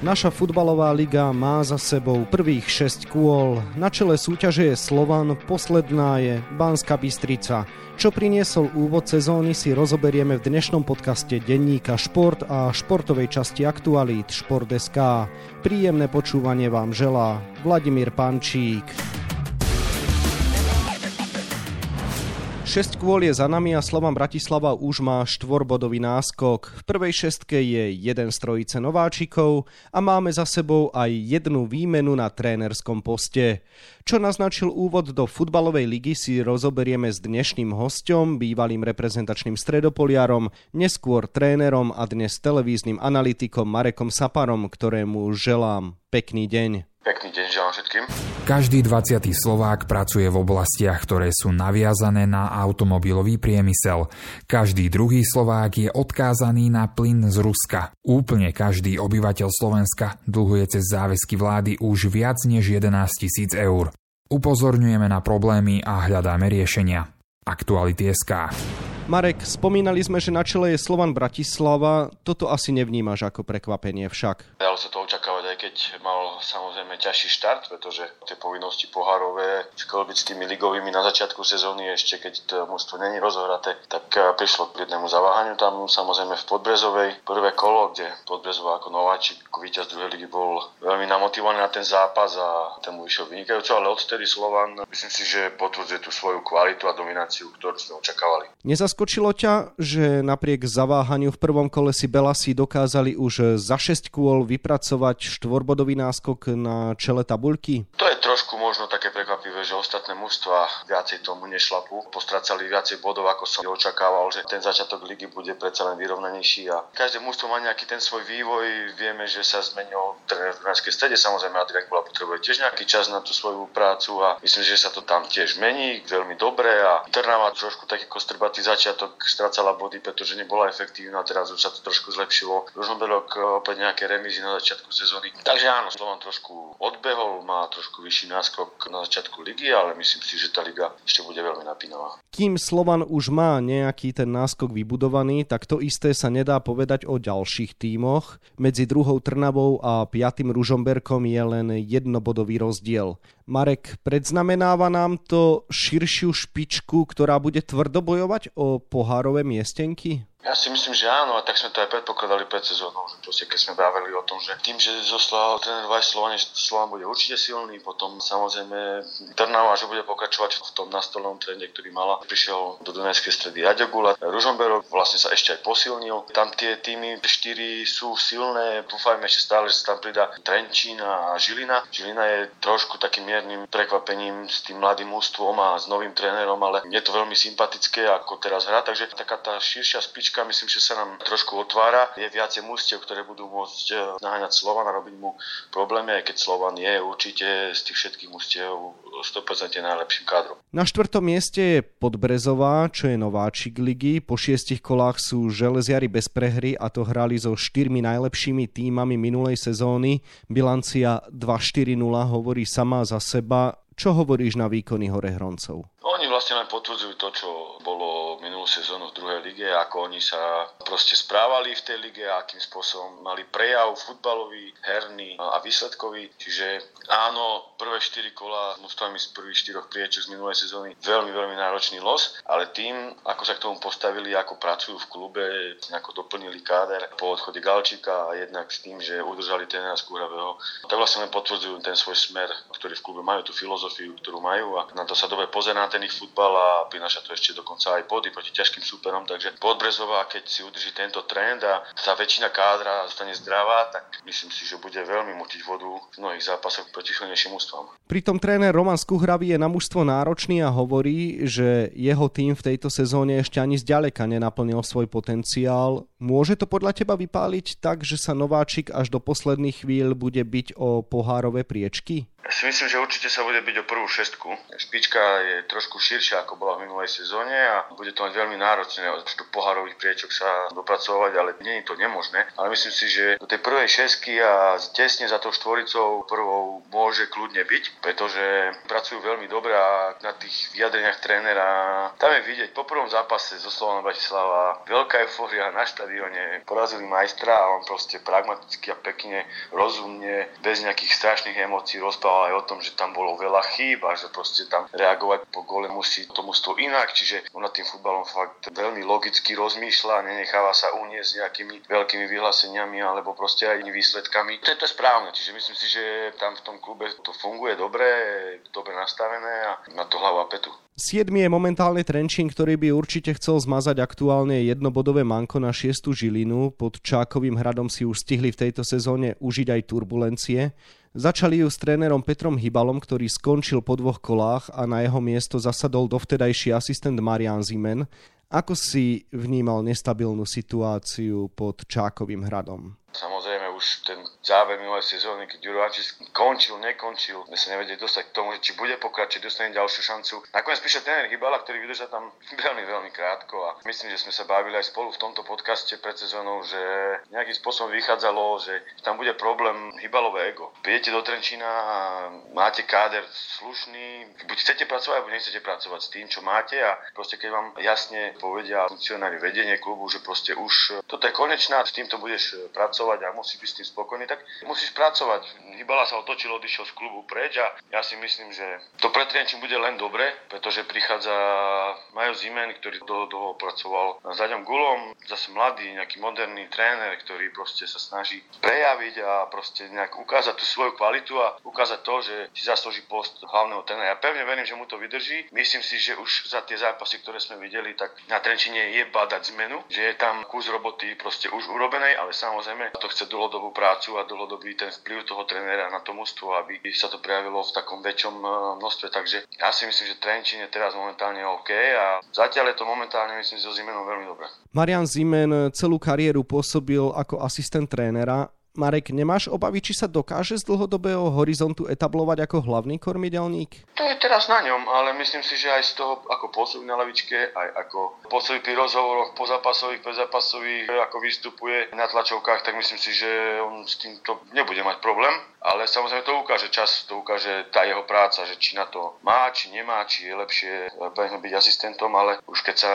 Naša futbalová liga má za sebou prvých 6 kôl. Na čele súťaže je Slovan, posledná je Banská Bystrica. Čo priniesol úvod sezóny si rozoberieme v dnešnom podcaste denníka Šport a športovej časti aktualít Šport.sk. Príjemné počúvanie vám želá Vladimír Pančík. 6 kôl je za nami a Slovan Bratislava už má štvorbodový náskok. V prvej šestke je jeden z trojice nováčikov a máme za sebou aj jednu výmenu na trénerskom poste. Čo naznačil úvod do futbalovej ligy si rozoberieme s dnešným hostom, bývalým reprezentačným stredopoliarom, neskôr trénerom a dnes televíznym analytikom Marekom Saparom, ktorému želám pekný deň. Pekný deň želám všetkým. Každý 20. Slovák pracuje v oblastiach, ktoré sú naviazané na automobilový priemysel. Každý druhý Slovák je odkázaný na plyn z Ruska. Úplne každý obyvateľ Slovenska dlhuje cez záväzky vlády už viac než 11 tisíc eur. Upozorňujeme na problémy a hľadáme riešenia. Aktuality SK. Marek, spomínali sme, že na čele je Slovan Bratislava. Toto asi nevnímaš ako prekvapenie však. Dalo sa to očakávať, keď mal samozrejme ťažší štart, pretože tie povinnosti pohárové s tými ligovými na začiatku sezóny, ešte keď to mužstvo není rozohraté, tak eh, prišlo k jednému zaváhaniu tam samozrejme v Podbrezovej. Prvé kolo, kde Podbrezová ako nováčik, ako víťaz druhej ligy bol veľmi namotivovaný na ten zápas a ten mu išiel vynikajúco, ale odtedy Slovan myslím si, že potvrdzuje tú svoju kvalitu a domináciu, ktorú sme očakávali. Nezask- Zaskočilo ťa, že napriek zaváhaniu v prvom kole si Belasi dokázali už za 6 kôl vypracovať štvorbodový náskok na čele tabuľky? To je trošku možno také prekvapivé, že ostatné mužstva viacej tomu nešlapú. Postracali viacej bodov, ako som očakával, že ten začiatok ligy bude predsa len vyrovnanejší a každé mužstvo má nejaký ten svoj vývoj. Vieme, že sa zmenil tréner v Dunajskej strede, samozrejme Adrian Kula potrebuje tiež nejaký čas na tú svoju prácu a myslím, že sa to tam tiež mení veľmi dobre a Trnava trošku taký kostrbatý začiatok strácala body, pretože nebola efektívna, teraz už sa to trošku zlepšilo. Ružomberok eh, opäť nejaké remízy na začiatku sezóny. Takže áno, Slovan trošku odbehol, má trošku vyšší náskok na začiatku ligy, ale myslím si, že tá liga ešte bude veľmi napínavá. Kým Slovan už má nejaký ten náskok vybudovaný, tak to isté sa nedá povedať o ďalších tímoch. Medzi druhou Trnavou a piatým Ružomberkom je len jednobodový rozdiel. Marek, predznamenáva nám to širšiu špičku, ktorá bude tvrdo bojovať o pohárové miestenky? Ja si myslím, že áno, a tak sme to aj predpokladali pred sezónou, že proste keď sme bavili o tom, že tým, že zoslal tréner Vajs Slovan, že Slovan bude určite silný, potom samozrejme Trnava, že bude pokračovať v tom nastolenom trende, ktorý mala. Prišiel do Dunajskej stredy Aďogula, Ružomberok vlastne sa ešte aj posilnil. Tam tie týmy 4 sú silné, dúfajme ešte stále, že sa tam pridá Trenčín a Žilina. Žilina je trošku takým miernym prekvapením s tým mladým ústvom a s novým trénerom, ale je to veľmi sympatické, ako teraz hrá, takže taká tá širšia spič rebríčka myslím, že sa nám trošku otvára. Je viacej mústiev, ktoré budú môcť e, naháňať Slovan a robiť mu problémy, aj keď Slovan je určite z tých všetkých mústiev 100% najlepším kádrom. Na štvrtom mieste je Podbrezová, čo je nováčik ligy. Po šiestich kolách sú železiari bez prehry a to hrali so štyrmi najlepšími týmami minulej sezóny. Bilancia 2-4-0 hovorí sama za seba. Čo hovoríš na výkony Horehroncov? Oni vlastne len potvrdzujú to, čo bolo minulú sezónu v druhej lige, ako oni sa proste správali v tej lige, akým spôsobom mali prejav futbalový, herný a výsledkový. Čiže áno, prvé 4 kola s mústvami z prvých 4 priečok z minulej sezóny veľmi, veľmi náročný los, ale tým, ako sa k tomu postavili, ako pracujú v klube, ako doplnili káder po odchode Galčíka a jednak s tým, že udržali trénera Skúravého, tak vlastne len potvrdzujú ten svoj smer, ktorý v klube majú tú filozofiu, ktorú majú a na to sa dobre pozerá ten ich futbal a prináša to ešte dokonca aj body proti ťažkým súperom, takže Podbrezová, keď si udrží tento trend a tá väčšina kádra zostane zdravá, tak myslím si, že bude veľmi mutiť vodu v mnohých zápasoch proti silnejším ústvom. Pritom tréner Roman Skuhravý je na mužstvo náročný a hovorí, že jeho tým v tejto sezóne ešte ani zďaleka nenaplnil svoj potenciál. Môže to podľa teba vypáliť tak, že sa nováčik až do posledných chvíľ bude byť o pohárové priečky? Si myslím, že určite sa bude byť o prvú šestku. Špička je trošku širšia, ako bola v minulej sezóne a bude to mať veľmi náročné od pohárových priečok sa dopracovať, ale nie je to nemožné. Ale myslím si, že do tej prvej šestky a tesne za tou štvoricou prvou môže kľudne byť, pretože pracujú veľmi dobre a na tých vyjadreniach trénera tam je vidieť po prvom zápase zo Slovana Bratislava veľká eufória na štadióne. Porazili majstra a on proste pragmaticky a pekne, rozumne, bez nejakých strašných emócií rozprával aj o tom, že tam bolo veľa chýb a že proste tam reagovať po gole musí to mužstvo inak, čiže on nad tým futbalom fakt veľmi logicky rozmýšľa, nenecháva sa uniesť nejakými veľkými vyhláseniami alebo proste aj výsledkami. To je to správne, čiže myslím si, že tam v tom klube to funguje dobre, dobre nastavené a na to hlava petu. 7. je momentálne Trenčín, ktorý by určite chcel zmazať aktuálne jednobodové manko na 6. Žilinu. Pod Čákovým hradom si už stihli v tejto sezóne užiť aj turbulencie. Začali ju s trénerom Petrom Hybalom, ktorý skončil po dvoch kolách a na jeho miesto zasadol dovtedajší asistent Marian Zimen. Ako si vnímal nestabilnú situáciu pod Čákovým hradom? Samozrejme už ten záver minulej sezóny, keď Jurovačis končil, nekončil, sme sa nevedeli dostať k tomu, či bude pokračovať, dostane ďalšiu šancu. Nakoniec píše ten Hybala, ktorý vydržal tam veľmi, veľmi krátko a myslím, že sme sa bavili aj spolu v tomto podcaste pred sezónou, že nejakým spôsobom vychádzalo, že tam bude problém Hybalové ego. Prídete do Trenčína a máte káder slušný, buď chcete pracovať, alebo nechcete pracovať s tým, čo máte a proste keď vám jasne povedia funkcionári vedenie klubu, že proste už toto je konečná, s týmto budeš pracovať a musí byť s tým spokojný, tak musíš pracovať. Hybala sa otočil, odišiel z klubu preč a ja si myslím, že to pre Triančín bude len dobre, pretože prichádza Majo Zimen, ktorý dlho, dlho pracoval s Aďom Gulom, zase mladý, nejaký moderný tréner, ktorý proste sa snaží prejaviť a proste nejak ukázať tú svoju kvalitu a ukázať to, že si zaslúži post hlavného trénera. Ja pevne verím, že mu to vydrží. Myslím si, že už za tie zápasy, ktoré sme videli, tak na Trenčine je badať zmenu, že je tam kus roboty proste už urobenej, ale samozrejme to chce dlhodobú prácu a dlhodobý ten vplyv toho trénera na to mústvo, aby sa to prejavilo v takom väčšom e, množstve. Takže ja si myslím, že Trenčín je teraz momentálne OK a zatiaľ je to momentálne myslím so Zimenom veľmi dobré. Marian Zimen celú kariéru pôsobil ako asistent trénera Marek, nemáš obavy, či sa dokáže z dlhodobého horizontu etablovať ako hlavný kormidelník? To je teraz na ňom, ale myslím si, že aj z toho, ako pôsobí na lavičke, aj ako pôsobí pri rozhovoroch pozápasových, prezápasových, ako vystupuje na tlačovkách, tak myslím si, že on s týmto nebude mať problém. Ale samozrejme to ukáže čas, to ukáže tá jeho práca, že či na to má, či nemá, či je lepšie byť asistentom, ale už keď sa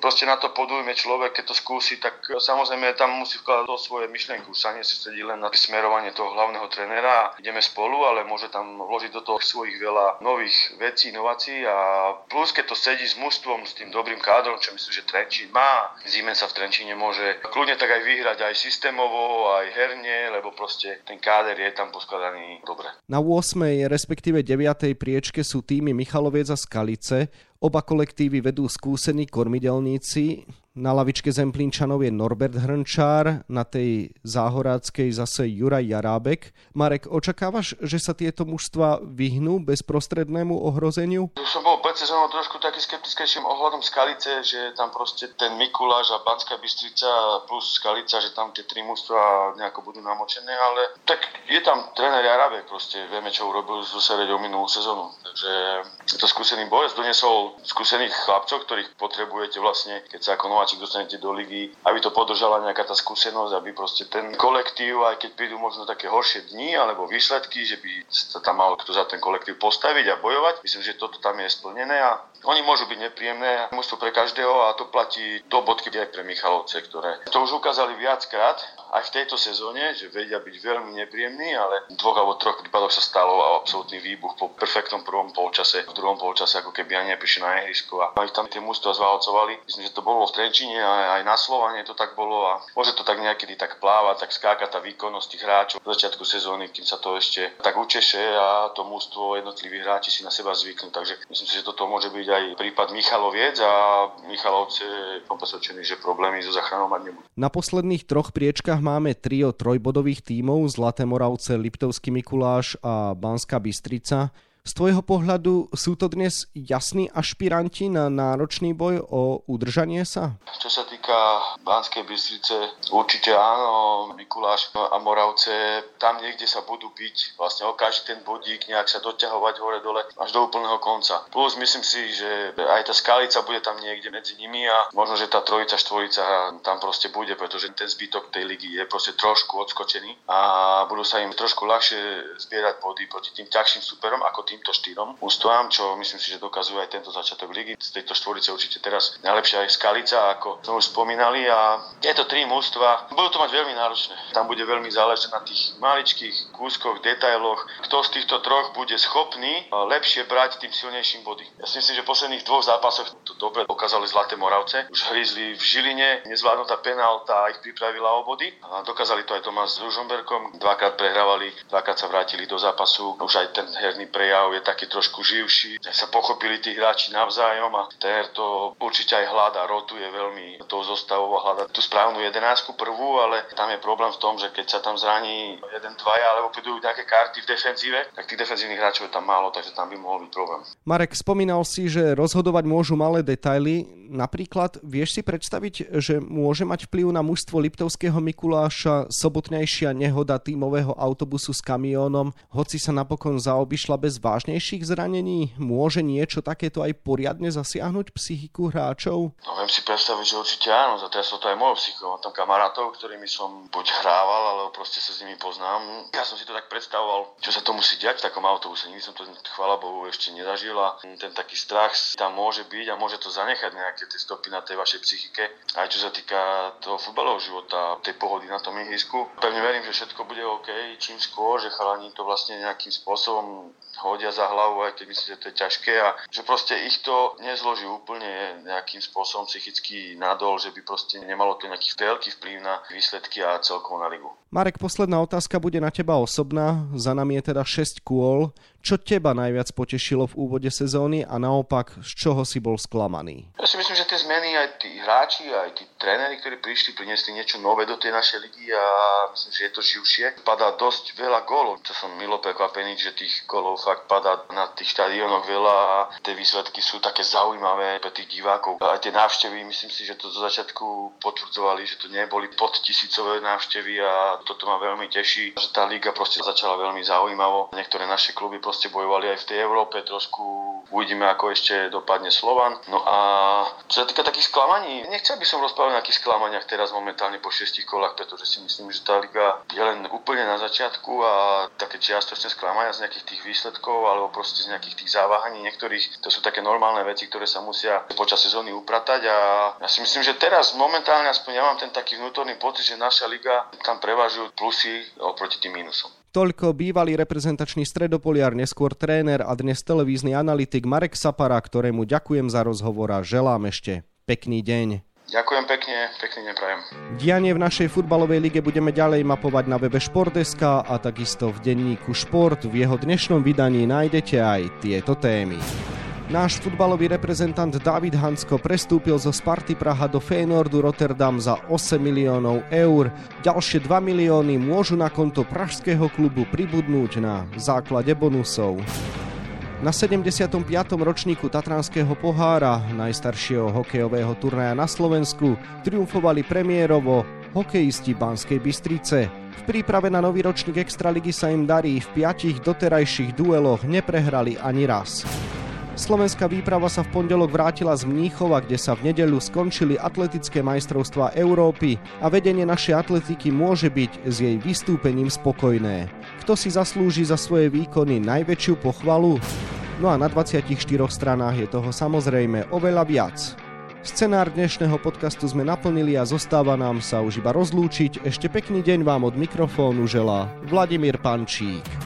proste na to podujme človek, keď to skúsi, tak samozrejme tam musí vkladať do svoje myšlienky. Už sa nesedí len na smerovanie toho hlavného trénera. Ideme spolu, ale môže tam vložiť do toho svojich veľa nových vecí, inovácií a plus keď to sedí s mužstvom, s tým dobrým kádrom, čo myslím, že Trenčín má. Zimen sa v Trenčíne môže kľudne tak aj vyhrať aj systémovo, aj herne, lebo proste ten káder je tam poskladaný dobre. Na 8. respektíve 9. priečke sú týmy Michaloviec a Skalice. Oba kolektívy vedú skúsení kormidelníci. Na lavičke Zemplínčanov je Norbert Hrnčár, na tej záhoráckej zase Juraj Jarábek. Marek, očakávaš, že sa tieto mužstva vyhnú bezprostrednému ohrozeniu? Už som bol pred sezónou trošku taký skeptickejším ohľadom Skalice, že tam proste ten Mikuláš a Banská Bystrica plus Skalica, že tam tie tri mužstva nejako budú namočené, ale tak je tam tréner Jarábek, proste vieme, čo urobil so Seredou minulú sezónu. Takže je to skúsený bojec, doniesol skúsených chlapcov, ktorých potrebujete vlastne, keď sa ako nováčik dostanete do ligy, aby to podržala nejaká tá skúsenosť, aby proste ten kolektív, aj keď prídu možno také horšie dni alebo výsledky, že by sa tam mal kto za ten kolektív postaviť a bojovať. Myslím, že toto tam je splnené a oni môžu byť nepríjemné, musú pre každého a to platí do bodky aj pre Michalovce, ktoré to už ukázali viackrát aj v tejto sezóne, že vedia byť veľmi nepríjemní, ale v dvoch alebo troch prípadoch sa stalo absolútny výbuch po perfektnom prvom polčase, v druhom polčase ako keby ani neprišli na ihrisko a ich tam tie mústva zvalcovali. Myslím, že to bolo v Trenčine a aj na Slovane to tak bolo a môže to tak niekedy tak plávať, tak skáka tá výkonnosť tých hráčov v začiatku sezóny, kým sa to ešte tak učeše a to mústvo jednotliví hráči si na seba zvyknú. Takže myslím si, že toto môže byť aj prípad Michaloviec a Michalovce som že problémy so zachranou mať nebudú. Na posledných troch priečkách súťažiach máme trio trojbodových tímov Zlaté Moravce, Liptovský Mikuláš a Banská Bystrica. Z tvojho pohľadu sú to dnes jasní ašpiranti na náročný boj o udržanie sa? Čo sa týka Banskej Bystrice, určite áno, Mikuláš a Moravce, tam niekde sa budú byť vlastne o každý ten bodík, nejak sa doťahovať hore dole až do úplného konca. Plus myslím si, že aj tá skalica bude tam niekde medzi nimi a možno, že tá trojica, štvorica tam proste bude, pretože ten zbytok tej ligy je proste trošku odskočený a budú sa im trošku ľahšie zbierať body proti tým ťažším superom ako týmto štyrom ústvám, čo myslím si, že dokazuje aj tento začiatok ligy. Z tejto štvorice určite teraz najlepšia aj Skalica, ako sme už spomínali a tieto tri mústva budú to mať veľmi náročné. Tam bude veľmi záležať na tých maličkých kúskoch, detailoch, kto z týchto troch bude schopný lepšie brať tým silnejším body. Ja si myslím, že v posledných dvoch zápasoch to dobre dokázali Zlaté Moravce. Už hrízli v Žiline, nezvládnutá penálta ich pripravila o body. A dokázali to aj Tomás s Ružomberkom. Dvakrát prehrávali, dvakrát sa vrátili do zápasu. Už aj ten herný prejav je taký trošku živší. Sa pochopili tí hráči navzájom a ter to určite aj hľada, rotuje veľmi tou zostavou a hľada tú správnu jedenáctku prvú, ale tam je problém v tom, že keď sa tam zraní jeden, dvaja alebo prídu nejaké karty v defenzíve, tak tých defenzívnych hráčov je tam málo, takže tam by mohol byť problém. Marek, spomínal si, že rozhodovať môžu malé detaily. Napríklad vieš si predstaviť, že môže mať vplyv na mužstvo Liptovského Mikuláša sobotnejšia nehoda tímového autobusu s kamiónom, hoci sa napokon zaobišla bez vážnejších zranení? Môže niečo takéto aj poriadne zasiahnuť psychiku hráčov? No viem si predstaviť, že určite áno, za teraz to aj môj psycho. Mám tam kamarátov, ktorými som buď hrával, alebo proste sa s nimi poznám. Ja som si to tak predstavoval, čo sa to musí diať v takom autobuse. Nikdy som to, chvála Bohu, ešte nezažil a ten taký strach tam môže byť a môže to zanechať nejaké tie stopy na tej vašej psychike. Aj čo sa týka toho futbalového života, tej pohody na tom ihrisku. Pevne verím, že všetko bude OK, čím skôr, že chalani to vlastne nejakým spôsobom hodia za hlavu, aj keď myslím, že to je ťažké a že proste ich to nezloží úplne nejakým spôsobom psychický nadol, že by proste nemalo to nejaký veľký vplyv na výsledky a celkovo na ligu. Marek, posledná otázka bude na teba osobná. Za nami je teda 6 kôl. Čo teba najviac potešilo v úvode sezóny a naopak, z čoho si bol sklamaný? Ja si myslím, že tie zmeny aj tí hráči, aj tí tréneri, ktorí prišli, priniesli niečo nové do tej našej ligy a myslím, že je to živšie. Padá dosť veľa gólov. To som milo prekvapený, že tých gólov fakt padá na tých štadiónoch veľa a tie výsledky sú také zaujímavé pre tých divákov. Aj tie návštevy, myslím si, že to zo začiatku potvrdzovali, že to neboli pod tisícové návštevy a toto ma veľmi teší, že tá liga proste začala veľmi zaujímavo. Niektoré naše kluby proste proste bojovali aj v tej Európe, trošku uvidíme, ako ešte dopadne Slovan. No a čo sa týka takých sklamaní, nechcel by som rozprávať o nejakých sklamaniach teraz momentálne po šiestich kolách, pretože si myslím, že tá liga je len úplne na začiatku a také čiastočné sklamania z nejakých tých výsledkov alebo proste z nejakých tých závahaní niektorých, to sú také normálne veci, ktoré sa musia počas sezóny upratať a ja si myslím, že teraz momentálne aspoň ja mám ten taký vnútorný pocit, že naša liga tam prevažujú plusy oproti tým mínusom. Toľko bývalý reprezentačný stredopoliar, neskôr tréner a dnes televízny analytik Marek Sapara, ktorému ďakujem za rozhovor a želám ešte pekný deň. Ďakujem pekne, pekný deň prajem. Dianie v našej futbalovej lige budeme ďalej mapovať na webe Športeska a takisto v denníku Šport. V jeho dnešnom vydaní nájdete aj tieto témy. Náš futbalový reprezentant David Hansko prestúpil zo Sparty Praha do Feyenoordu Rotterdam za 8 miliónov eur. Ďalšie 2 milióny môžu na konto pražského klubu pribudnúť na základe bonusov. Na 75. ročníku Tatranského pohára, najstaršieho hokejového turnaja na Slovensku, triumfovali premiérovo hokejisti Banskej Bystrice. V príprave na nový ročník Extraligy sa im darí, v piatich doterajších dueloch neprehrali ani raz. Slovenská výprava sa v pondelok vrátila z Mníchova, kde sa v nedeľu skončili atletické majstrovstvá Európy a vedenie našej atletiky môže byť s jej vystúpením spokojné. Kto si zaslúži za svoje výkony najväčšiu pochvalu? No a na 24 stranách je toho samozrejme oveľa viac. Scenár dnešného podcastu sme naplnili a zostáva nám sa už iba rozlúčiť. Ešte pekný deň vám od mikrofónu želá Vladimír Pančík.